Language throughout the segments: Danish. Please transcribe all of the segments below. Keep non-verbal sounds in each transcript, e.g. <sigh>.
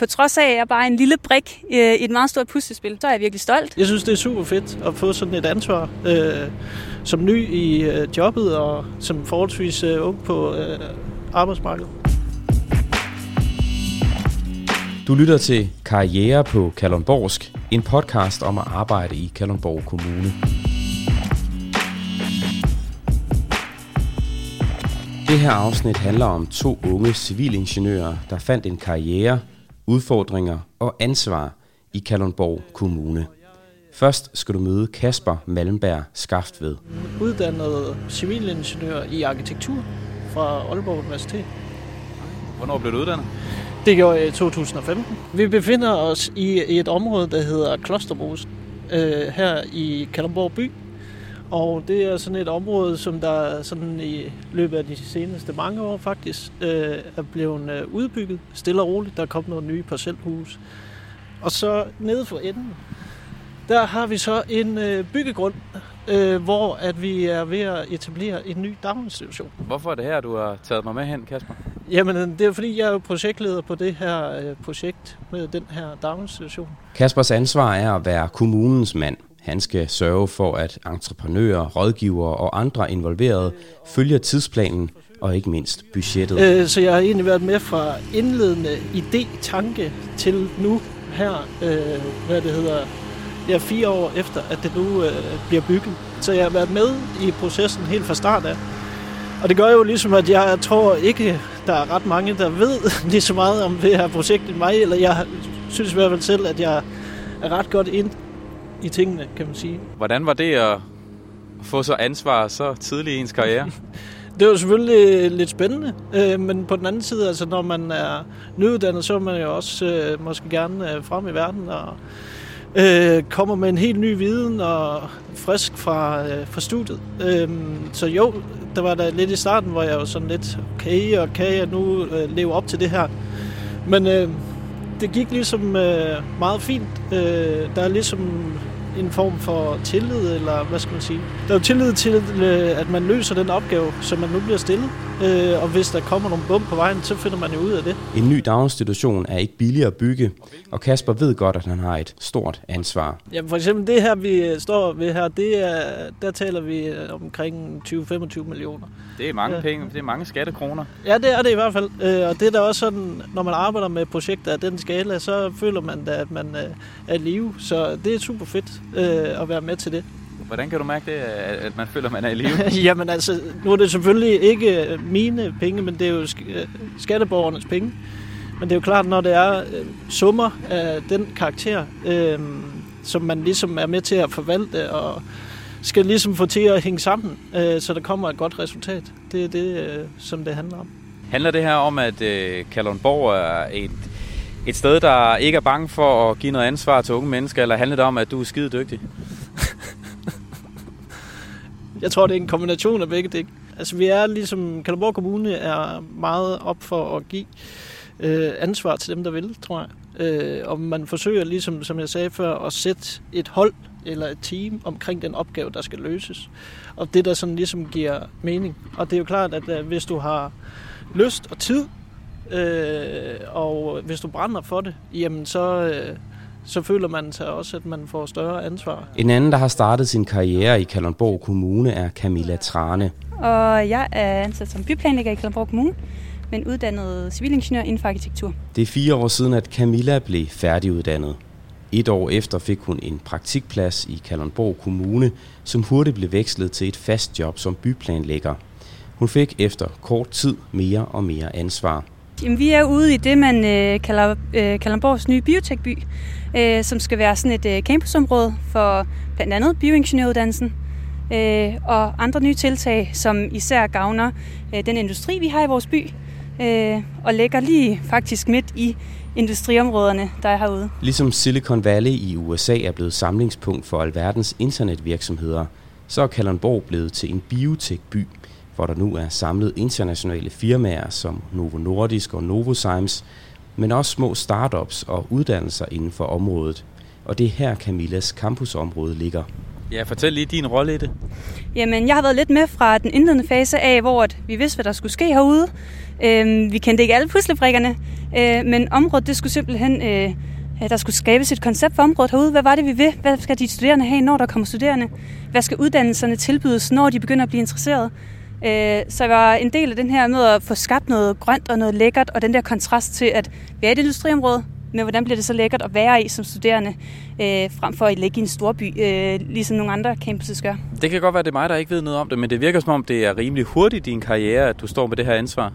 På trods af, at jeg er bare en lille brik øh, i et meget stort puslespil, så er jeg virkelig stolt. Jeg synes, det er super fedt at få sådan et ansvar øh, som ny i øh, jobbet og som forholdsvis øh, ung på øh, arbejdsmarkedet. Du lytter til Karriere på Kalundborgsk, en podcast om at arbejde i Kalundborg Kommune. Det her afsnit handler om to unge civilingeniører, der fandt en karriere, udfordringer og ansvar i Kalundborg Kommune. Først skal du møde Kasper Malmberg Skaftved. Uddannet civilingeniør i arkitektur fra Aalborg Universitet. Hvornår blev du uddannet? Det gjorde jeg i 2015. Vi befinder os i et område, der hedder Klosterbrus, øh, her i Kalundborg by. Og det er sådan et område, som der sådan i løbet af de seneste mange år faktisk øh, er blevet øh, udbygget stille og roligt. Der er kommet nogle nye parcelhus. Og så nede for enden, der har vi så en øh, byggegrund, øh, hvor at vi er ved at etablere en ny daginstitution. Hvorfor er det her, du har taget mig med hen, Kasper? Jamen, det er fordi, jeg er jo projektleder på det her øh, projekt med den her daginstitution. Kaspers ansvar er at være kommunens mand. Han skal sørge for, at entreprenører, rådgivere og andre involverede følger tidsplanen og ikke mindst budgettet. Øh, så jeg har egentlig været med fra indledende idé-tanke til nu her, øh, hvad det hedder, ja, fire år efter, at det nu øh, bliver bygget. Så jeg har været med i processen helt fra start af. Og det gør jo ligesom, at jeg tror ikke, der er ret mange, der ved <laughs> lige så meget om det her projekt end mig, eller jeg synes i hvert fald selv, at jeg er ret godt ind i tingene, kan man sige. Hvordan var det at få så ansvar så tidligt i ens karriere? <laughs> Det var selvfølgelig lidt spændende, øh, men på den anden side, altså når man er nyuddannet, så er man jo også øh, måske gerne øh, frem i verden og øh, kommer med en helt ny viden og frisk fra, øh, fra studiet. Øh, så jo, der var der lidt i starten, hvor jeg var sådan lidt, okay, og kan jeg nu øh, leve op til det her? Men øh, det gik ligesom øh, meget fint. Øh, der er ligesom en form for tillid, eller hvad skal man sige? Der er jo tillid til, øh, at man løser den opgave, som man nu bliver stillet. Øh, og hvis der kommer nogle bum på vejen, så finder man jo ud af det. En ny daginstitution er ikke billig at bygge, og Kasper ved godt, at han har et stort ansvar. Ja, for eksempel det her, vi står ved her, det er, der taler vi omkring 20-25 millioner. Det er mange ja. penge, det er mange skattekroner. Ja, det er det i hvert fald. Øh, og det er da også sådan, når man arbejder med projekter af den skala, så føler man da, at man er i live. Så det er super fedt at være med til det. Hvordan kan du mærke det, at man føler, at man er i live? <laughs> Jamen altså, nu er det selvfølgelig ikke mine penge, men det er jo skatteborgernes penge. Men det er jo klart, når det er summer af den karakter, øh, som man ligesom er med til at forvalte og skal ligesom få til at hænge sammen, øh, så der kommer et godt resultat. Det er det, øh, som det handler om. Handler det her om, at øh, Kalundborg er et, et sted, der ikke er bange for at give noget ansvar til unge mennesker, eller handler det om, at du er skide dygtig? Jeg tror, det er en kombination af begge ting. Altså, vi er ligesom, Kalundborg Kommune er meget op for at give øh, ansvar til dem, der vil, tror jeg. Øh, og man forsøger, ligesom som jeg sagde før, at sætte et hold eller et team omkring den opgave, der skal løses. Og det, der sådan ligesom giver mening. Og det er jo klart, at øh, hvis du har lyst og tid, øh, og hvis du brænder for det, jamen så... Øh, så føler man sig også, at man får større ansvar. En anden, der har startet sin karriere i Kalundborg Kommune, er Camilla Trane. Og jeg er ansat som byplanlægger i Kalundborg Kommune, men uddannet civilingeniør inden for arkitektur. Det er fire år siden, at Camilla blev færdiguddannet. Et år efter fik hun en praktikplads i Kalundborg Kommune, som hurtigt blev vekslet til et fast job som byplanlægger. Hun fik efter kort tid mere og mere ansvar. Jamen, vi er ude i det, man øh, kalder øh, Kalundborgs nye biotekby, øh, som skal være sådan et øh, campusområde for blandt andet bioingeniøruddannelsen øh, og andre nye tiltag, som især gavner øh, den industri, vi har i vores by, øh, og ligger lige faktisk midt i industriområderne, der er herude. Ligesom Silicon Valley i USA er blevet samlingspunkt for alverdens internetvirksomheder, så er Kalundborg blevet til en biotekby, hvor der nu er samlet internationale firmaer som Novo Nordisk og Novozymes, men også små startups og uddannelser inden for området. Og det er her Camillas campusområde ligger. Ja, fortæl lige din rolle i det. Jamen, jeg har været lidt med fra den indledende fase af, hvor at vi vidste, hvad der skulle ske herude. Øh, vi kendte ikke alle puslebrikkerne, øh, men området det skulle simpelthen... Øh, der skulle skabes et koncept for området herude. Hvad var det, vi vil? Hvad skal de studerende have, når der kommer studerende? Hvad skal uddannelserne tilbydes, når de begynder at blive interesseret? Øh, så jeg var en del af den her med at få skabt noget grønt og noget lækkert, og den der kontrast til, at vi er et industriområde, men hvordan bliver det så lækkert at være i som studerende, øh, frem for at ligge i en stor by, øh, ligesom nogle andre campuses gør. Det kan godt være, det er mig, der ikke ved noget om det, men det virker som om, det er rimelig hurtigt i din karriere, at du står med det her ansvar.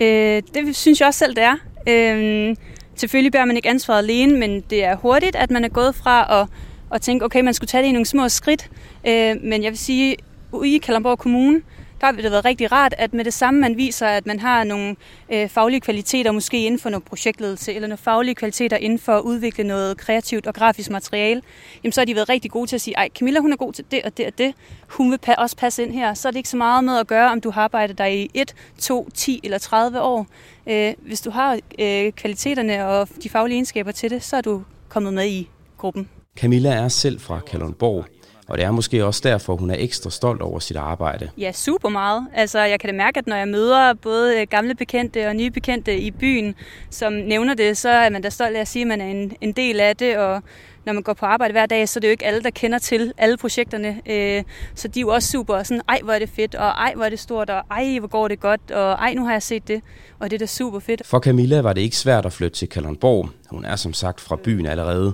Øh, det synes jeg også selv, det er. Øh, selvfølgelig bærer man ikke ansvaret alene, men det er hurtigt, at man er gået fra at, at tænke, okay, man skulle tage det i nogle små skridt. Øh, men jeg vil sige, i Kalamborg Kommune, der har det været rigtig rart, at med det samme man viser, at man har nogle øh, faglige kvaliteter, måske inden for noget projektledelse, eller nogle faglige kvaliteter inden for at udvikle noget kreativt og grafisk materiale, jamen så har de været rigtig gode til at sige, ej, Camilla hun er god til det og det og det, hun vil pa- også passe ind her. Så er det ikke så meget med at gøre, om du har arbejdet der i 1, 2, 10 eller 30 år. Øh, hvis du har øh, kvaliteterne og de faglige egenskaber til det, så er du kommet med i gruppen. Camilla er selv fra Kalundborg, og det er måske også derfor, hun er ekstra stolt over sit arbejde. Ja, super meget. Altså, jeg kan da mærke, at når jeg møder både gamle bekendte og nye bekendte i byen, som nævner det, så er man da stolt af at sige, at man er en, en del af det, og når man går på arbejde hver dag, så er det jo ikke alle, der kender til alle projekterne. Øh, så de er jo også super sådan, ej, hvor er det fedt, og ej, hvor er det stort, og ej, hvor går det godt, og ej, nu har jeg set det, og det er da super fedt. For Camilla var det ikke svært at flytte til Kalundborg. Hun er som sagt fra byen allerede.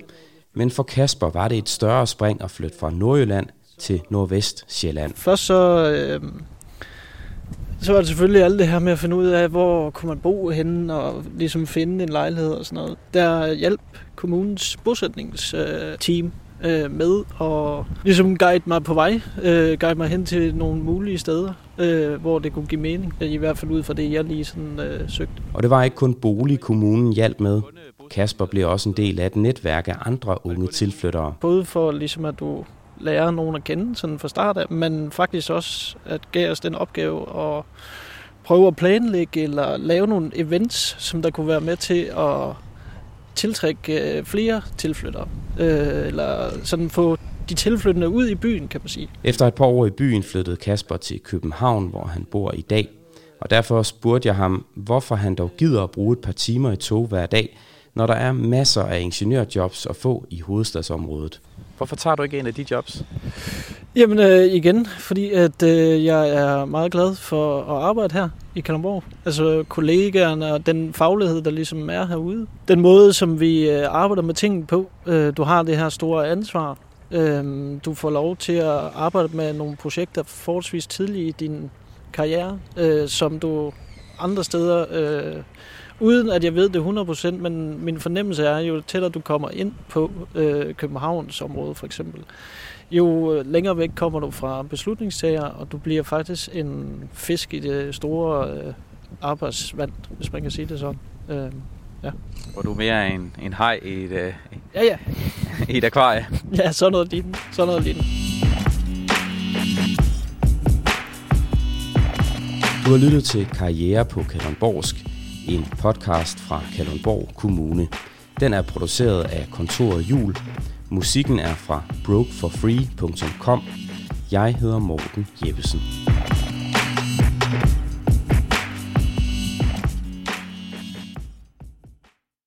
Men for Kasper var det et større spring at flytte fra Nordjylland til Nordvest Sjælland. Først så, øh, så var det selvfølgelig alt det her med at finde ud af, hvor kunne man bo henne, og ligesom finde en lejlighed og sådan noget. Der hjalp kommunens bosætningsteam øh, med og ligesom guide mig på vej, øh, guide mig hen til nogle mulige steder, øh, hvor det kunne give mening, i hvert fald ud fra det, jeg lige sådan øh, søgte. Og det var ikke kun bolig, kommunen hjalp med. Kasper blev også en del af et netværk af andre unge tilflyttere. Både for ligesom at du lærer nogen at kende sådan fra start af, men faktisk også at give os den opgave at prøve at planlægge eller lave nogle events, som der kunne være med til at tiltrække øh, flere tilflyttere. Øh, eller sådan få de tilflyttende ud i byen, kan man sige. Efter et par år i byen flyttede Kasper til København, hvor han bor i dag. Og derfor spurgte jeg ham, hvorfor han dog gider at bruge et par timer i tog hver dag, når der er masser af ingeniørjobs at få i hovedstadsområdet. Hvorfor tager du ikke en af de jobs? Jamen øh, igen, fordi at øh, jeg er meget glad for at arbejde her i Kalundborg. Altså kollegaerne og den faglighed, der ligesom er herude. Den måde, som vi øh, arbejder med tingene på. Øh, du har det her store ansvar. Øh, du får lov til at arbejde med nogle projekter forholdsvis tidligt i din karriere, øh, som du andre steder... Øh, uden at jeg ved det 100%, men min fornemmelse er, jo tættere du kommer ind på øh, Københavns område for eksempel, jo længere væk kommer du fra beslutningstager, og du bliver faktisk en fisk i det store øh, arbejdsvand, hvis man kan sige det sådan. Øh, ja. Og du er mere en, en hej i et, øh, ja, ja. i et akvarie? Ja, sådan noget lignende. Sådan noget lignende. Du har lyttet til Karriere på Kalundborgsk, en podcast fra Kalundborg Kommune. Den er produceret af kontoret Jul. Musikken er fra brokeforfree.com. Jeg hedder Morten Jeppesen.